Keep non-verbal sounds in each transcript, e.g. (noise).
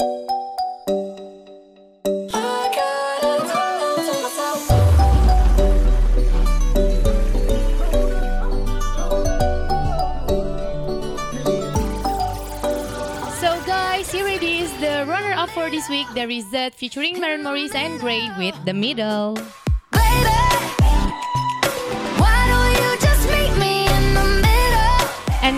So guys, here it is, the runner-up for this week, the result featuring Maren Morris and Gray with The Middle.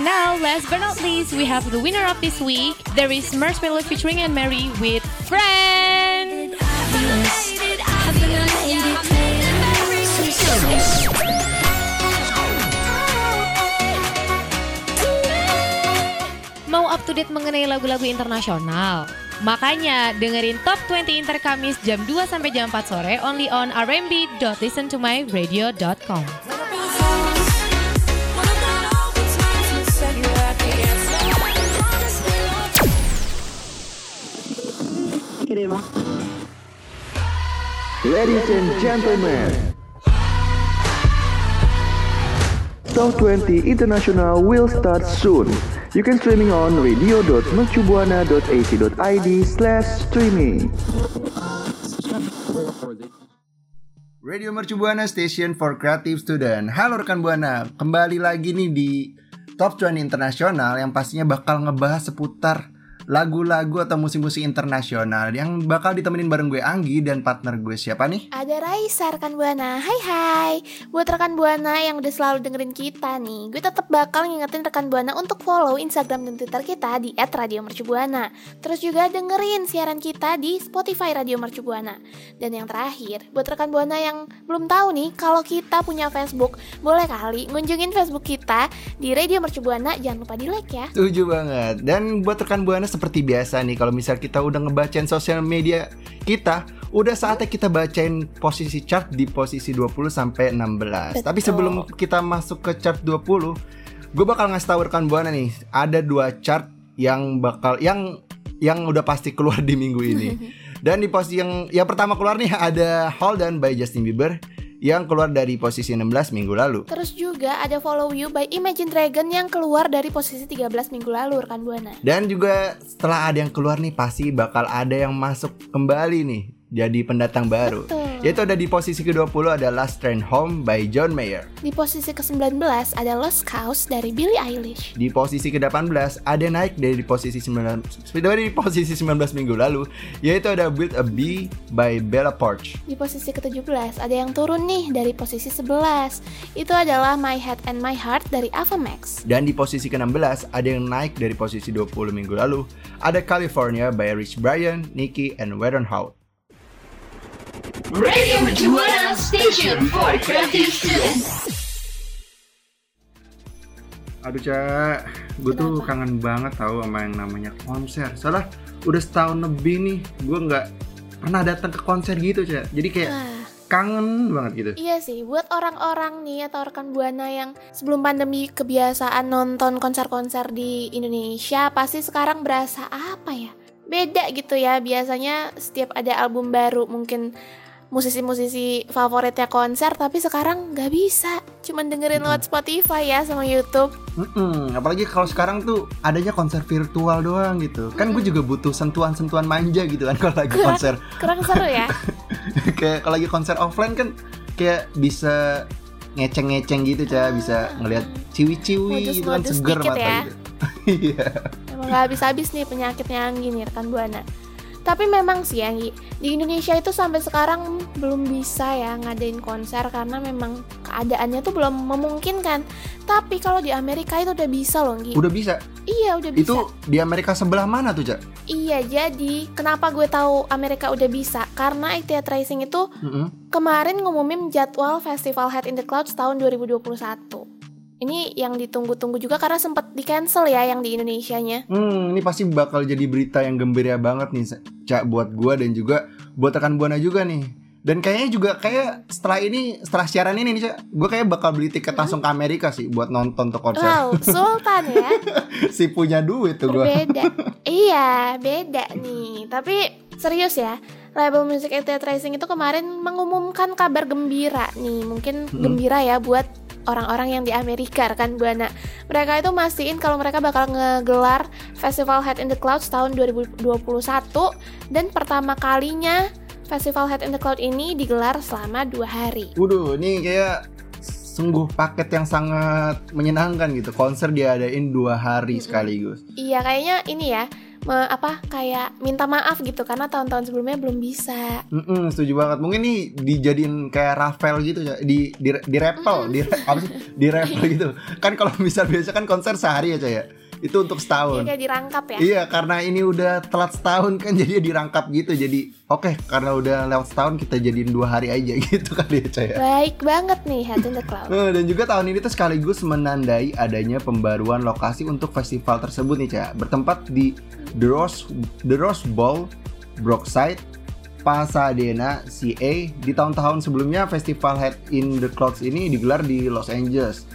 Now, last but not least, we have the winner of this week. There is Marshmallow featuring Anne Mary with Friend. Mau up to date mengenai lagu-lagu internasional? Makanya dengerin Top 20 Inter Kamis jam 2 sampai jam 4 sore only on rmb.listentomyradio.com. Ladies and gentlemen, Top 20 International will start soon. You can streaming on radio.mercubuana.ac.id slash streaming. Radio Mercu Buana Station for Creative Student. Halo rekan Buana, kembali lagi nih di Top 20 Internasional yang pastinya bakal ngebahas seputar lagu-lagu atau musik-musik internasional yang bakal ditemenin bareng gue Anggi dan partner gue. Siapa nih? Ada Raisa rekan Buana. Hai hai. Buat rekan Buana yang udah selalu dengerin kita nih Gue tetap bakal ngingetin rekan Buana untuk follow Instagram dan Twitter kita di @radiomercubuana. Terus juga dengerin siaran kita di Spotify Radio Mercubuana Dan yang terakhir Buat rekan Buana yang belum tahu nih Kalau kita punya Facebook Boleh kali ngunjungin Facebook kita di Radio Mercubuana Jangan lupa di like ya. Setuju banget. Dan buat rekan Buana seperti biasa nih kalau misal kita udah ngebacain sosial media kita, udah saatnya kita bacain posisi chart di posisi 20 sampai 16. Tapi Betul. sebelum kita masuk ke chart 20, gue bakal ngasih tahu rekan Buana nih, ada dua chart yang bakal yang yang udah pasti keluar di minggu ini. (laughs) Dan di posisi yang yang pertama keluar nih ada Hold On by Justin Bieber yang keluar dari posisi 16 minggu lalu. Terus juga ada Follow You by Imagine Dragon yang keluar dari posisi 13 minggu lalu rekan Buana Dan juga setelah ada yang keluar nih pasti bakal ada yang masuk kembali nih jadi pendatang baru. Betul. Yaitu ada di posisi ke-20 ada Last Train Home by John Mayer. Di posisi ke-19 ada Lost Cause dari Billie Eilish. Di posisi ke-18 ada naik dari posisi 9 dari posisi 19 minggu lalu yaitu ada Build a Bee by Bella Porch. Di posisi ke-17 ada yang turun nih dari posisi 11. Itu adalah My Head and My Heart dari Ava Max. Dan di posisi ke-16 ada yang naik dari posisi 20 minggu lalu ada California by Rich Brian, Nicky, and Warren Hout. Radio Mercubuana Station for Creative Students. Aduh Cak, gue tuh kangen banget tahu sama yang namanya konser. Soalnya udah setahun lebih nih, gue nggak pernah datang ke konser gitu Cak. Jadi kayak kangen banget gitu. iya sih buat orang-orang nih atau rekan Buana yang sebelum pandemi kebiasaan nonton konser-konser di Indonesia pasti sekarang berasa apa ya? Beda gitu ya. Biasanya setiap ada album baru mungkin musisi-musisi favoritnya konser tapi sekarang nggak bisa cuman dengerin lewat Spotify ya sama YouTube Mm-mm, apalagi kalau sekarang tuh adanya konser virtual doang gitu. Kan gue juga butuh sentuhan-sentuhan manja gitu kan kalau lagi konser. kurang seru ya (laughs) kayak kalau lagi konser offline kan kayak bisa ngeceng-ngeceng gitu Cak, bisa ngelihat ciwi-ciwi gitu kan seger mata ya. gitu. (laughs) Iya. Emang gak habis-habis nih penyakitnya Anggi nih rekan Buana. Tapi memang sih Anggi, di Indonesia itu sampai sekarang belum bisa ya ngadain konser karena memang keadaannya tuh belum memungkinkan. Tapi kalau di Amerika itu udah bisa loh Anggi. Udah bisa. Iya udah bisa. Itu di Amerika sebelah mana tuh Cak? Iya jadi kenapa gue tahu Amerika udah bisa? Karena Itia Tracing itu Mm-mm. kemarin ngumumin jadwal festival Head in the Clouds tahun 2021. Ini yang ditunggu-tunggu juga karena sempat di cancel ya yang di Indonesianya. Hmm, ini pasti bakal jadi berita yang gembira banget nih, Cak, buat gua dan juga buat rekan Buana juga nih. Dan kayaknya juga kayak setelah ini, setelah siaran ini nih, Cak, gua kayak bakal beli tiket langsung ke Amerika sih buat nonton tuh konser. Wow, Sultan ya. (laughs) si punya duit tuh gua. Berbeda. iya, beda nih. Tapi serius ya, label Music Theatre Racing itu kemarin mengumumkan kabar gembira nih. Mungkin Mm-mm. gembira ya buat orang-orang yang di Amerika rekan Buana. Mereka itu mastiin kalau mereka bakal ngegelar Festival Head in the Clouds tahun 2021 dan pertama kalinya Festival Head in the Cloud ini digelar selama dua hari. Waduh, ini kayak sungguh paket yang sangat menyenangkan gitu. Konser diadain dua hari sekaligus. Iya, kayaknya ini ya, me- apa kayak minta maaf gitu karena tahun-tahun sebelumnya belum bisa. Mm-mm, setuju banget. Mungkin nih dijadiin kayak Rafael gitu ya, di di di rappel, di apa sih? Di rappel (laughs) gitu. Kan kalau misal biasa kan konser sehari aja ya. Itu untuk Iya setahun. kayak dirangkap ya. Iya, karena ini udah telat setahun kan (laughs) jadi dirangkap gitu. Jadi oke, karena udah lewat setahun kita jadiin dua hari aja (laughs) gitu kali ya, Caya. Baik banget nih Head in the Cloud. (laughs) Eh, Dan juga tahun ini tuh sekaligus menandai adanya pembaruan lokasi untuk festival tersebut nih, Cak. Bertempat di The Rose, The Rose Bowl, Brookside, Pasadena, CA. Di tahun-tahun sebelumnya, festival Head in the Clouds ini digelar di Los Angeles.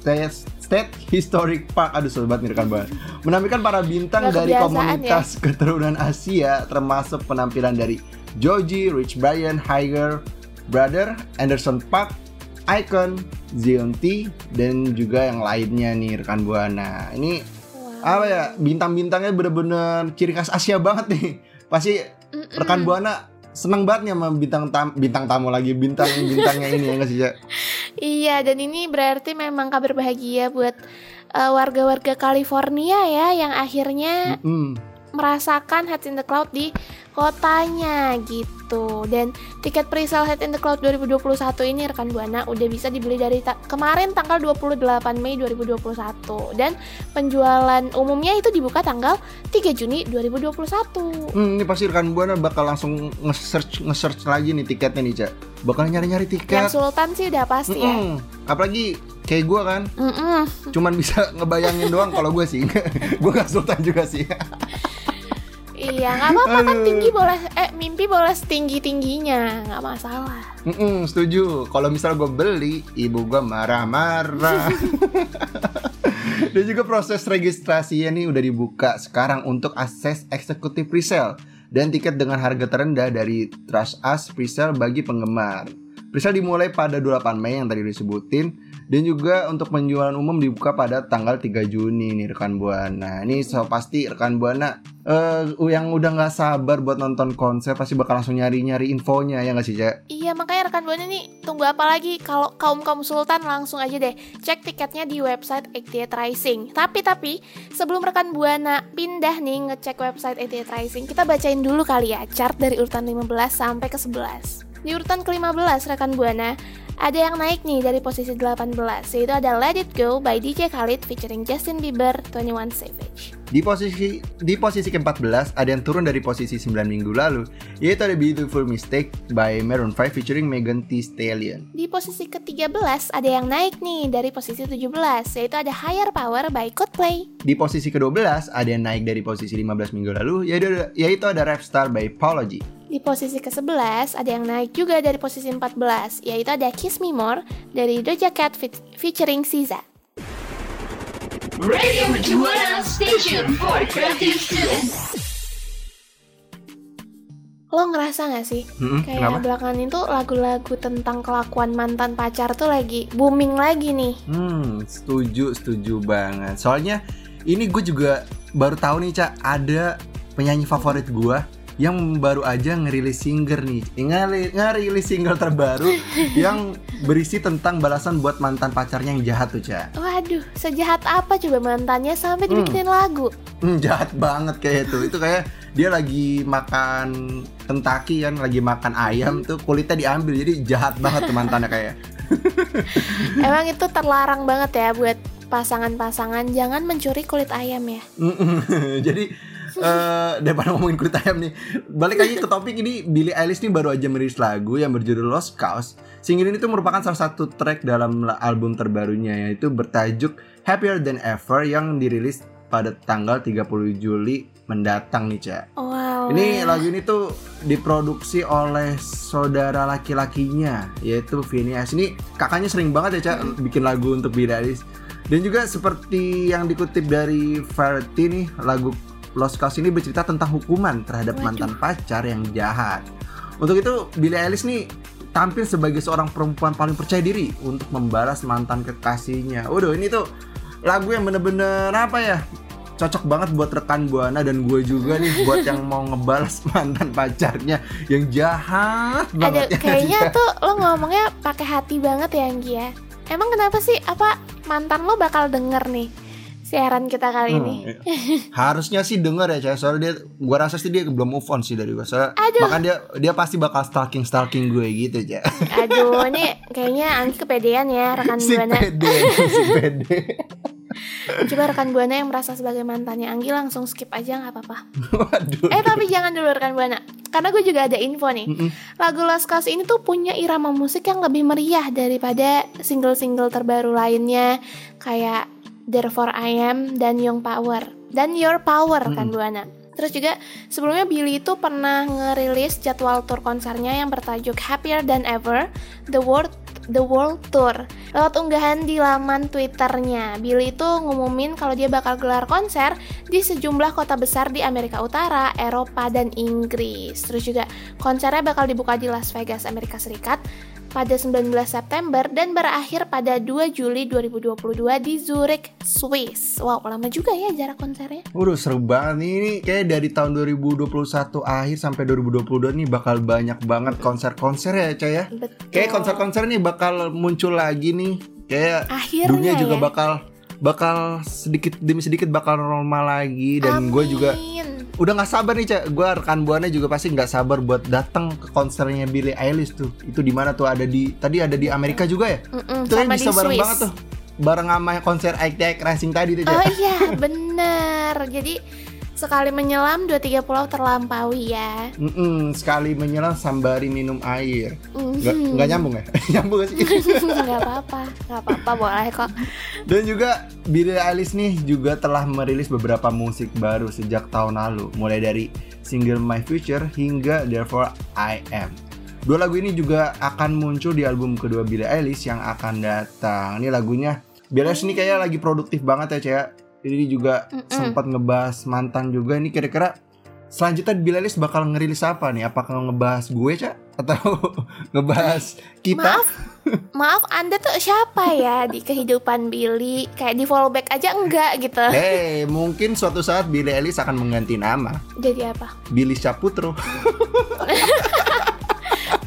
State, State Historic Park, aduh sobat nih rekan banget. Menampilkan para bintang Nggak dari komunitas keturunan Asia, termasuk penampilan dari Joji, Rich Brian, Higer, Brother, Anderson Park, Icon, Zion T, dan juga yang lainnya nih rekan buana. Ini apa ya bintang-bintangnya bener-bener ciri khas Asia banget nih. Pasti rekan buana seneng banget nih sama bintang tam bintang tamu lagi bintang bintangnya ini ya nggak sih Cak? Iya, dan ini berarti memang kabar bahagia buat eh, warga-warga California ya yang akhirnya Mm-mm. merasakan Head in the Cloud di kotanya gitu. Dan tiket presale Head in the Cloud 2021 ini rekan Buana udah bisa dibeli dari ta- kemarin tanggal 28 Mei 2021 dan penjualan umumnya itu dibuka tanggal 3 Juni 2021. Hmm, ini pasti rekan buana bakal langsung nge-search nge-search lagi nih tiketnya nih cak. Bakal nyari-nyari Yang tiket. Sultan sih udah pasti ya. Mm-mm. Apalagi kayak gue kan, Mm-mm. cuman bisa ngebayangin doang kalau gue sih. (laughs) gue gak sultan juga sih. (laughs) Iya, nggak apa-apa kan tinggi boleh eh mimpi boleh setinggi tingginya, nggak masalah. Mm-mm, setuju. Kalau misal gue beli, ibu gue marah-marah. (laughs) Dan juga proses registrasinya nih udah dibuka sekarang untuk akses eksekutif presale dan tiket dengan harga terendah dari Trust Us presale bagi penggemar. Presale dimulai pada 28 Mei yang tadi disebutin dan juga untuk penjualan umum dibuka pada tanggal 3 Juni nih rekan Buana. Ini so pasti rekan Buana eh yang udah nggak sabar buat nonton konser pasti bakal langsung nyari-nyari infonya ya nggak sih, Cak? Iya, makanya rekan buana nih tunggu apa lagi kalau kaum kaum sultan langsung aja deh cek tiketnya di website 88 Rising. Tapi tapi sebelum rekan buana pindah nih ngecek website 88 Rising, kita bacain dulu kali ya chart dari urutan 15 sampai ke 11. Di urutan ke-15 rekan buana ada yang naik nih dari posisi 18 yaitu ada Let It Go by DJ Khalid featuring Justin Bieber 21 Savage. Di posisi di posisi ke-14 ada yang turun dari posisi 9 minggu lalu, yaitu ada Beautiful Mistake by Maroon 5 featuring Megan Thee Stallion. Di posisi ke-13 ada yang naik nih dari posisi 17 yaitu ada Higher Power by Coldplay. Di posisi ke-12 ada yang naik dari posisi 15 minggu lalu, yaitu ada, yaitu ada Rap Star by G. Di posisi ke-11 ada yang naik juga dari posisi 14 yaitu ada Kiss Me More dari Doja Cat fe- featuring SZA. Radio Mercubuana Station for Creative Students. Lo ngerasa gak sih Mm-mm, kayak kenapa? belakangan itu lagu-lagu tentang kelakuan mantan pacar tuh lagi booming lagi nih. Hmm, setuju, setuju banget. Soalnya ini gue juga baru tahu nih, Cak, ada penyanyi favorit gue yang baru aja ngerilis single nih. Ngeri- Ngerilis single terbaru (laughs) yang berisi tentang balasan buat mantan pacarnya yang jahat tuh, Cak. Waduh, sejahat apa coba mantannya sampai dibikinin lagu? Hmm, jahat banget kayak itu. Itu kayak dia lagi makan Kentucky kan, lagi makan ayam tuh kulitnya diambil. Jadi jahat banget tuh mantannya kayak. (laughs) Emang itu terlarang banget ya buat pasangan-pasangan jangan mencuri kulit ayam ya. (laughs) Jadi eh daripada ngomongin kulit ayam nih, balik lagi ke topik ini Billie Eilish nih baru aja merilis lagu yang berjudul Lost Cause. Single ini tuh merupakan salah satu track dalam la- album terbarunya yaitu bertajuk Happier Than Ever yang dirilis pada tanggal 30 Juli mendatang nih, Cak. Wow. Ini lagu ini tuh diproduksi oleh saudara laki-lakinya yaitu Phineas. Ini kakaknya sering banget ya Cak bikin lagu untuk Billie Eilish. Dan juga seperti yang dikutip dari Variety nih, lagu Lost Cause ini bercerita tentang hukuman terhadap mantan pacar yang jahat. Untuk itu Billie Eilish nih tampil sebagai seorang perempuan paling percaya diri untuk membalas mantan kekasihnya. Waduh, ini tuh lagu yang bener-bener apa ya? Cocok banget buat rekan Buana dan gue juga nih (laughs) buat yang mau ngebalas mantan pacarnya yang jahat Ada banget ya. (laughs) kayaknya tuh lo ngomongnya pakai hati banget ya Anggi ya. Emang kenapa sih apa mantan lo bakal denger nih siaran kita kali Hmm, ini? iya. (laughs) Harusnya sih denger ya Cah Soalnya dia Gua rasa sih dia belum move on sih dari gue Soalnya Aduh. Bahkan dia Dia pasti bakal stalking-stalking gue gitu Cah Aduh, (laughs) ini kayaknya Anggi kepedean ya rekan Si Buana. pede (laughs) Si pede Coba rekan Buana yang merasa sebagai mantannya Anggi langsung skip aja nggak apa-apa. Waduh Eh tapi jangan dulu rekan Buana. Karena gue juga ada info nih. Mm-mm. Lagu Lost Cause ini tuh punya irama musik yang lebih meriah daripada single-single terbaru lainnya kayak Therefore I Am dan Young Power dan Your Power kan Buana. Terus juga sebelumnya Billy itu pernah ngerilis jadwal tour konsernya yang bertajuk Happier Than Ever The World The World Tour lewat unggahan di laman Twitternya. Billy itu ngumumin kalau dia bakal gelar konser di sejumlah kota besar di Amerika Utara, Eropa, dan Inggris. Terus juga konsernya bakal dibuka di Las Vegas, Amerika Serikat pada 19 September dan berakhir pada 2 Juli 2022 di Zurich, Swiss. Wow, lama juga ya jarak konsernya. Waduh seru banget nih Ini kayak dari tahun 2021 akhir sampai 2022 nih bakal banyak banget konser-konser ya Cah ya Betul. Kayak konser-konser nih bakal muncul lagi nih Kayak Akhirnya dunia juga ya. bakal bakal sedikit demi sedikit bakal normal lagi dan gue juga. Udah nggak sabar nih cak. Gue rekan buana juga pasti nggak sabar buat datang ke konsernya Billie Eilish tuh. Itu di mana tuh? Ada di tadi ada di Amerika juga ya? Mm-mm, itu kan bisa bareng Swiss. banget tuh. Bareng sama konser Ike Racing tadi tuh Oh iya, bener. Jadi sekali menyelam dua tiga pulau terlampaui ya. Mm-mm, sekali menyelam sambari minum air nggak Mhm. nggak nyambung ya (laughs) nyambung sih (laughs) Nggak apa-apa, nggak apa-apa boleh kok. Dan juga Billie Eilish nih juga telah merilis beberapa musik baru sejak tahun lalu, mulai dari single My Future hingga Therefore I Am. Dua lagu ini juga akan muncul di album kedua Billie Eilish yang akan datang. Ini lagunya Billie Eilish ini kayaknya lagi produktif banget ya, Cea. Ini juga Mm-mm. sempat ngebahas mantan juga. Ini kira-kira selanjutnya Billie Eilish bakal ngerilis apa nih? Apakah ngebahas gue, Cak? Atau (laughs) ngebahas kita? Maaf, maaf Anda tuh siapa ya di kehidupan Billy? Kayak di follow back aja enggak gitu. Hei, mungkin suatu saat Billie Eilish akan mengganti nama. Jadi apa? Billy Saputro. (laughs)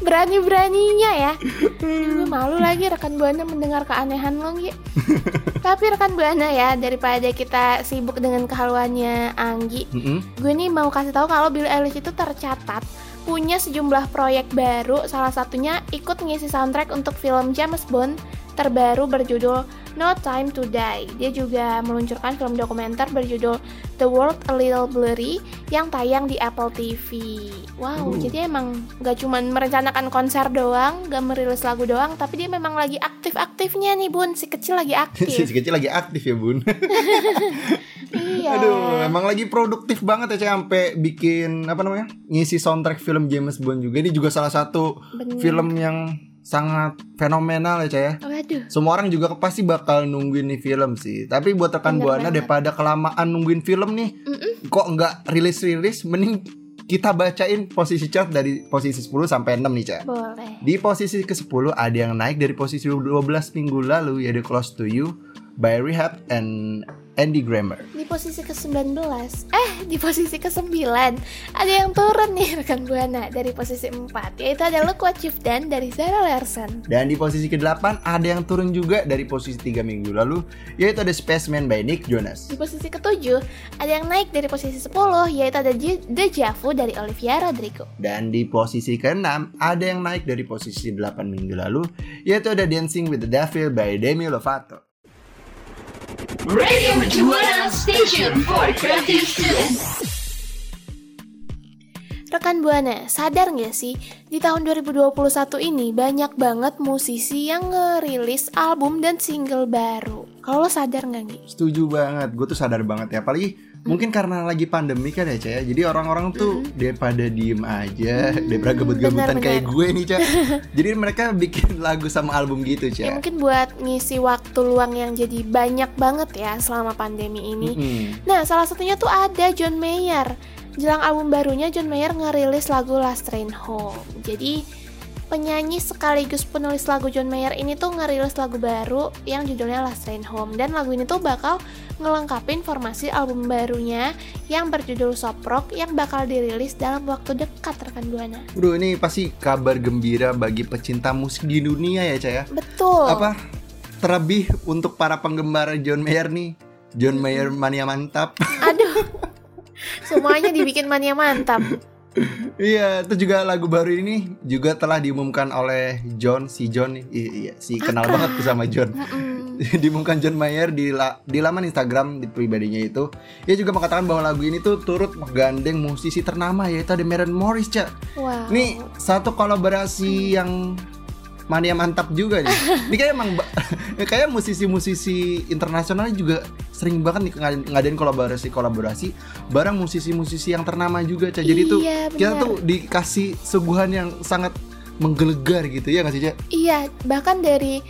Berani-beraninya ya. Gue malu lagi rekan Buana mendengar keanehan lo Nggi. (laughs) Tapi rekan Buana ya, daripada kita sibuk dengan kehaluannya Anggi, Mm-mm. gue nih mau kasih tahu kalau Billie Eilish itu tercatat punya sejumlah proyek baru, salah satunya ikut ngisi soundtrack untuk film James Bond terbaru berjudul No Time to Die. Dia juga meluncurkan film dokumenter berjudul The World a Little Blurry yang tayang di Apple TV. Wow, Uh. jadi emang gak cuman merencanakan konser doang, gak merilis lagu doang, tapi dia memang lagi aktif-aktifnya nih bun, si kecil lagi (laughs) si aktif. kecil lagi aktif ya bun. (laughs) iya. Aduh, emang lagi produktif banget ya sampai bikin apa namanya ngisi soundtrack film James Bond juga. Ini juga salah satu Bener. film yang sangat fenomenal ya Cek ya. Waduh. Semua orang juga pasti bakal nungguin nih film sih. Tapi buat rekan buana daripada kelamaan nungguin film nih, kok nggak rilis-rilis, mending kita bacain posisi chart dari posisi 10 sampai 6 nih. Boleh. Di posisi ke-10 ada yang naik dari posisi 12 minggu lalu yaitu Close to You by Rehab and Andy Grammer. Di posisi ke-19 Eh, di posisi ke-9 Ada yang turun nih rekan Buana Dari posisi 4 Yaitu ada Look What You've Done dari Zara Larson Dan di posisi ke-8 ada yang turun juga dari posisi 3 minggu lalu yaitu ada Spaceman by Nick Jonas. Di posisi ke-7 Ada yang naik dari posisi 10 Yaitu ada J- Deja Vu dari Olivia Rodrigo Dan di posisi ke-6 ada yang naik dari posisi 8 minggu lalu yaitu ada Dancing with the Devil by Demi Lovato. Radio Mercubuana Station for Creative Students. Rekan Buana, sadar nggak sih di tahun 2021 ini banyak banget musisi yang ngerilis album dan single baru. Kalau lo sadar nggak Gi? Setuju banget, gue tuh sadar banget ya apalagi mungkin karena lagi pandemi kan ya Caya Jadi orang-orang tuh daripada diem aja Daripada gebet-gebetan benar-benar. kayak gue nih Caya (laughs) Jadi mereka bikin lagu sama album gitu Ya Caya mungkin buat ngisi waktu luang yang jadi banyak banget ya selama pandemi ini. Mm-mm. Nah, salah satunya tuh ada John Mayer. Jelang album barunya John Mayer ngerilis lagu Last Train Home. Jadi penyanyi sekaligus penulis lagu John Mayer ini tuh ngerilis lagu baru yang judulnya Last Train Home dan lagu ini tuh bakal ngelengkapin formasi album barunya yang berjudul Soprok yang bakal dirilis dalam waktu dekat rekan Buana. Bro, ini pasti kabar gembira bagi pecinta musik di dunia ya, Caya. Betul. Apa? Terlebih untuk para penggemar John Mayer nih. John Mayer mania mantap. Aduh. Semuanya dibikin mania mantap. (laughs) Iya, itu juga lagu baru ini juga telah diumumkan oleh John si John nih. Iya, si kenal banget tuh sama John. (laughs) Diumumkan John Mayer di, la- di laman Instagram di pribadinya itu. Ia juga mengatakan bahwa lagu ini tuh turut menggandeng musisi ternama yaitu ada Maren Morris, Cak. Wow. Ini satu kolaborasi yang mania mantap juga nih. (laughs) Ini kayak emang (laughs) kayak musisi-musisi internasional juga sering banget nih ngadain, ngadain kolaborasi-kolaborasi bareng musisi-musisi yang ternama juga, Cak. Jadi tuh Iya, kita tuh dikasih suguhan yang sangat menggelegar gitu ya nggak sih, Cak? Iya, bahkan dari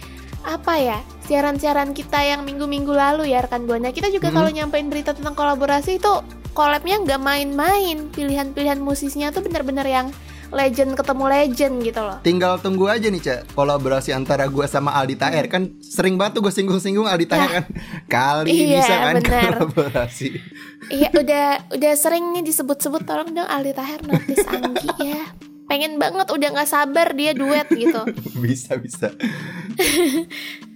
apa ya siaran-siaran kita yang minggu-minggu lalu ya rekan buana kita juga Hmm. kalau nyampein berita tentang kolaborasi itu collabnya nggak main-main pilihan-pilihan musisinya tuh bener-bener yang legend ketemu legend gitu loh. Tinggal tunggu aja nih Cak Kolaborasi antara gue sama Aldi Taher. Kan sering banget tuh gue singgung-singgung Aldi Taher kan? Kali Iya, bisa kan benar. kolaborasi. Iya udah udah sering nih disebut-sebut tolong dong Aldi Taher notice Anggi ya. Pengen banget udah nggak sabar dia duet gitu. (laughs) Bisa-bisa (laughs)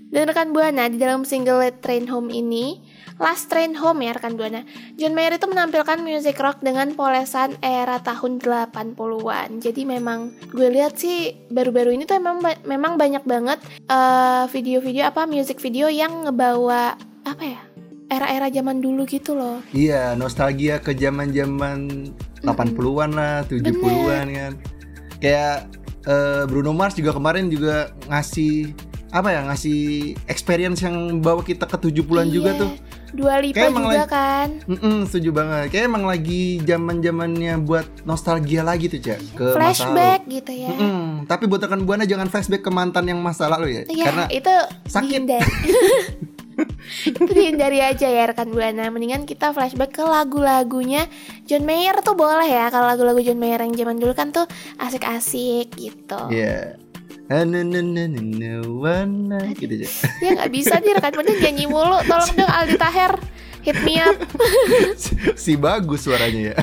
Dan rekan Buana di dalam single Let Train Home ini, Last Train Home ya rekan Buana. John Mayer itu menampilkan music rock dengan polesan era tahun 80-an. Jadi memang gue lihat sih baru-baru ini tuh memang memang banyak banget eh, video-video apa music video yang ngebawa apa ya? Era-era zaman dulu gitu loh. Iya nostalgia ke zaman-zaman 80-an lah 70-an kan Kayak eh, Bruno Mars juga kemarin juga ngasih apa ya ngasih experience yang bawa kita ke 70-an juga Iya. tuh Dua Lipa Kayak juga lagi- kan. Mm-mm, setuju banget. Kayak emang lagi zaman zamannya buat nostalgia lagi tuh cak ke masa lalu. Flashback gitu ya. Mm-mm, Tapi buat rekan buana jangan flashback ke mantan yang masa lalu ya. Iya, Karena itu sakit. (laughs) itu dihindari aja ya rekan buana. Mendingan kita flashback ke lagu-lagunya John Mayer tuh boleh ya. Kalau lagu-lagu John Mayer yang zaman dulu kan tuh asik-asik gitu. ya. Anananananawana, gitu cak. Ya nggak bisa nih rekan buana nyanyi mulu. Tolong dong Aldi Taher hit me up. si bagus suaranya ya.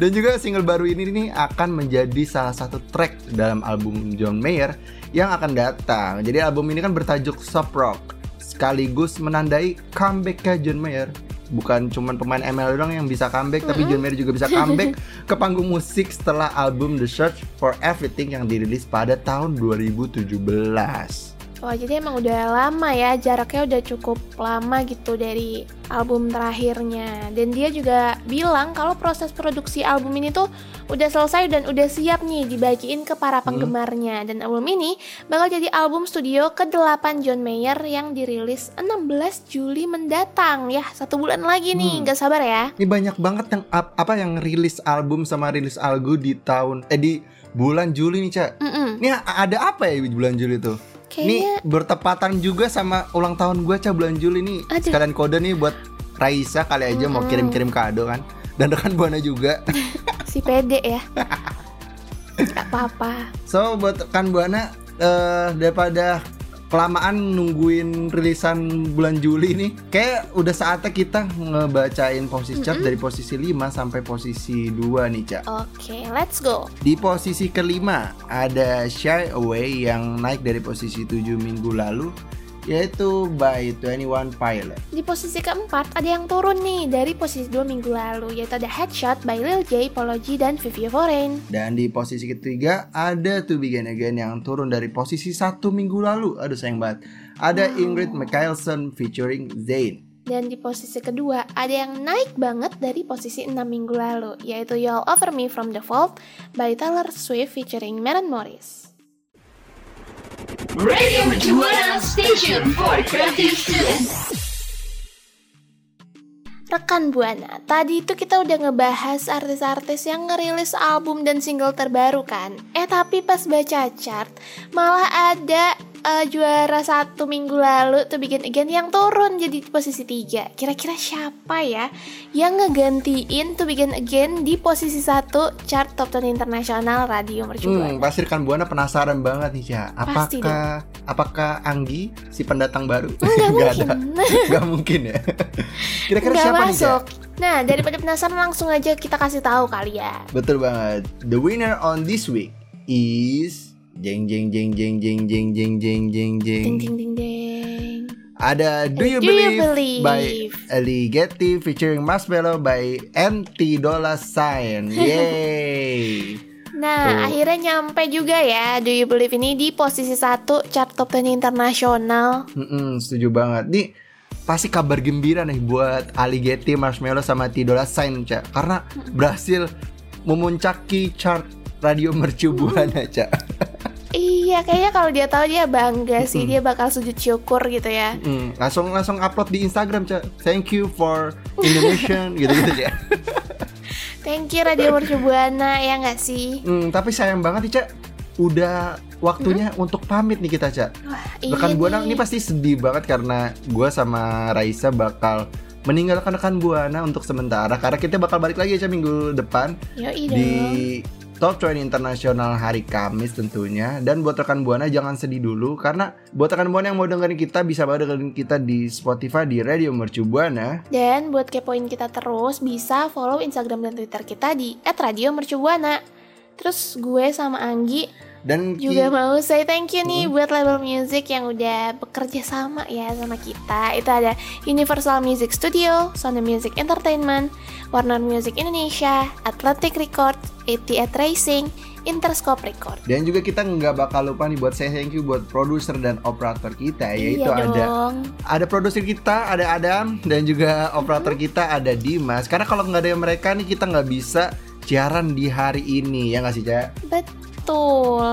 Dan juga single baru ini nih akan menjadi salah satu track dalam album John Mayer yang akan datang. Jadi album ini kan bertajuk Soft Rock sekaligus menandai comebacknya John Mayer. Bukan cuman pemain ML doang yang bisa comeback, tapi John Mayer juga bisa comeback (laughs) ke panggung musik setelah album The Search for Everything yang dirilis pada tahun 2017. Oh jadi emang udah lama ya jaraknya udah cukup lama gitu dari album terakhirnya. Dan dia juga bilang kalau proses produksi album ini tuh udah selesai dan udah siap nih dibagiin ke para penggemarnya. Dan album ini bakal jadi album studio ke-8 John Mayer yang dirilis 16 Juli mendatang. Ya satu bulan lagi nih nggak sabar ya? Ini banyak banget yang ap- apa yang rilis album sama rilis album di tahun eh di bulan Juli nih, Cak. Mm-mm. Ini a- ada apa ya di bulan Juli tuh? Ini kayaknya bertepatan juga sama ulang tahun gue Cak bulan Juli nih. Aduh. Sekalian kode nih buat Raisa kali aja mau kirim-kirim kado kan. Dan rekan Buana juga. (laughs) si pede ya (laughs) nggak apa-apa So buat rekan Buana eh daripada kelamaan nungguin rilisan bulan Juli nih, kayak udah saatnya kita ngebacain posisi chart dari posisi 5 sampai posisi 2 nih, Cak. oke let's go. Di posisi kelima ada Shy Away yang naik dari posisi 7 minggu lalu yaitu by 21 Pilot. Di posisi keempat ada yang turun nih dari posisi dua minggu lalu yaitu ada Headshot by Lil J, Polo G, dan Vivio Foreign. Dan di posisi ketiga ada To Begin Again yang turun dari posisi satu minggu lalu. Aduh sayang banget. Ada Ingrid Michaelson featuring Zayn. Dan di posisi kedua ada yang naik banget dari posisi 6 minggu lalu yaitu Y'all Over Me From The Vault by Taylor Swift featuring Maren Morris. Radio Juana Station for Creative Students. Rekan Buana, tadi itu kita udah ngebahas artis-artis yang ngerilis album dan single terbaru kan? Eh tapi pas baca chart, malah ada eh, juara satu minggu lalu tuh bikin again yang turun jadi di posisi tiga. Kira-kira siapa ya yang ngegantiin tuh bikin again di posisi satu chart top 10 internasional radio Mercu Hmm, pasti rekan buana penasaran banget nih Ca. Pasti Apakah apakah Anggi si pendatang baru? Nggak (laughs) Nggak mungkin. ada. (laughs) Nggak mungkin ya. (laughs) Kira-kira siapa nih Ca? masuk. Nah, daripada penasaran langsung aja kita kasih tahu kali ya. Betul banget. The winner on this week is jeng jeng jeng jeng jeng jeng jeng jeng jeng jeng. Ding ding ding ding. Ada Do You Do You Believe, Believe? by Ellie Getty featuring Marshmello by NT Dollar Sign. (laughs) Yay. Nah, Tuh. akhirnya nyampe juga ya Do You Believe ini di posisi satu chart top 10 internasional. Mm-mm, setuju banget. Nih pasti kabar gembira nih buat Ali Getty, Marshmello sama T Dollar Sign, Cak. Karena berhasil memuncaki chart radio mercu buana, Cak. (laughs) Iya, kayaknya kalau dia tahu dia bangga sih, Mm-mm. dia bakal sujud syukur gitu ya. Mm, langsung langsung upload di Instagram, Cak. Thank you for Indonesian (laughs) gitu-gitu, Cak. Thank you Radio Mercu Buana ya nggak sih? Mm, tapi sayang banget nih, Cak. Udah waktunya untuk pamit nih kita, Cak. Wah, Rekan iya Buana nih. ini pasti sedih banget karena gua sama Raisa bakal meninggalkan rekan Buana untuk sementara karena kita bakal balik lagi aja minggu depan Yoi di dong. Top 20 Internasional hari Kamis tentunya. Dan buat rekan Buana jangan sedih dulu. Karena buat rekan Buana yang mau dengerin kita bisa banget dengerin kita di Spotify di Radio Mercu Buana. Dan buat kepoin kita terus bisa follow Instagram dan Twitter kita di @radiomercubuana. Terus gue sama Anggi dan juga ki- mau say thank you nih Hmm. buat label music yang udah bekerja sama ya sama kita. Itu ada Universal Music Studio, Sony Music Entertainment, Warner Music Indonesia, Atlantic Records, 88 Racing, Interscope Record. dan juga kita nggak bakal lupa nih buat saya thank you buat produser dan operator kita yaitu iya ada dong. ada produser kita ada Adam dan juga operator kita ada Dimas karena kalau nggak ada mereka nih kita nggak bisa siaran di hari ini ya nggak sih Ca? Betul,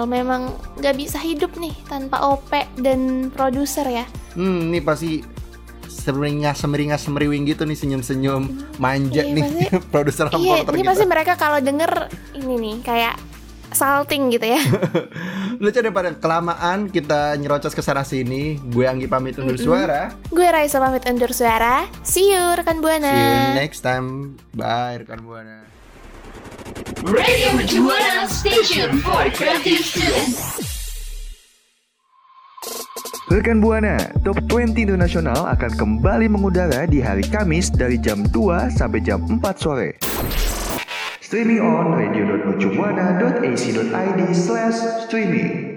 memang nggak bisa hidup nih tanpa OP dan produser ya. Hmm, ini pasti semeringas semeringas semeriwing gitu nih senyum-senyum manja Iya, nih (laughs) produser Iya, operator ini kita. pasti mereka kalau denger ini nih kayak salting gitu ya. (laughs) Lucu daripada kelamaan kita nyerocos ke sana sini. Gue Anggi pamit undur suara. Gue Raisa pamit undur suara. See you rekan Buana. See you next time. Bye rekan Buana. Radio Mercubuana Station for Creative Students. Rekan Buana, Top 20 Internasional akan kembali mengudara di hari Kamis dari jam 2 sampai jam 4 sore. Streaming on radio.mercubuana.ac.id slash streaming.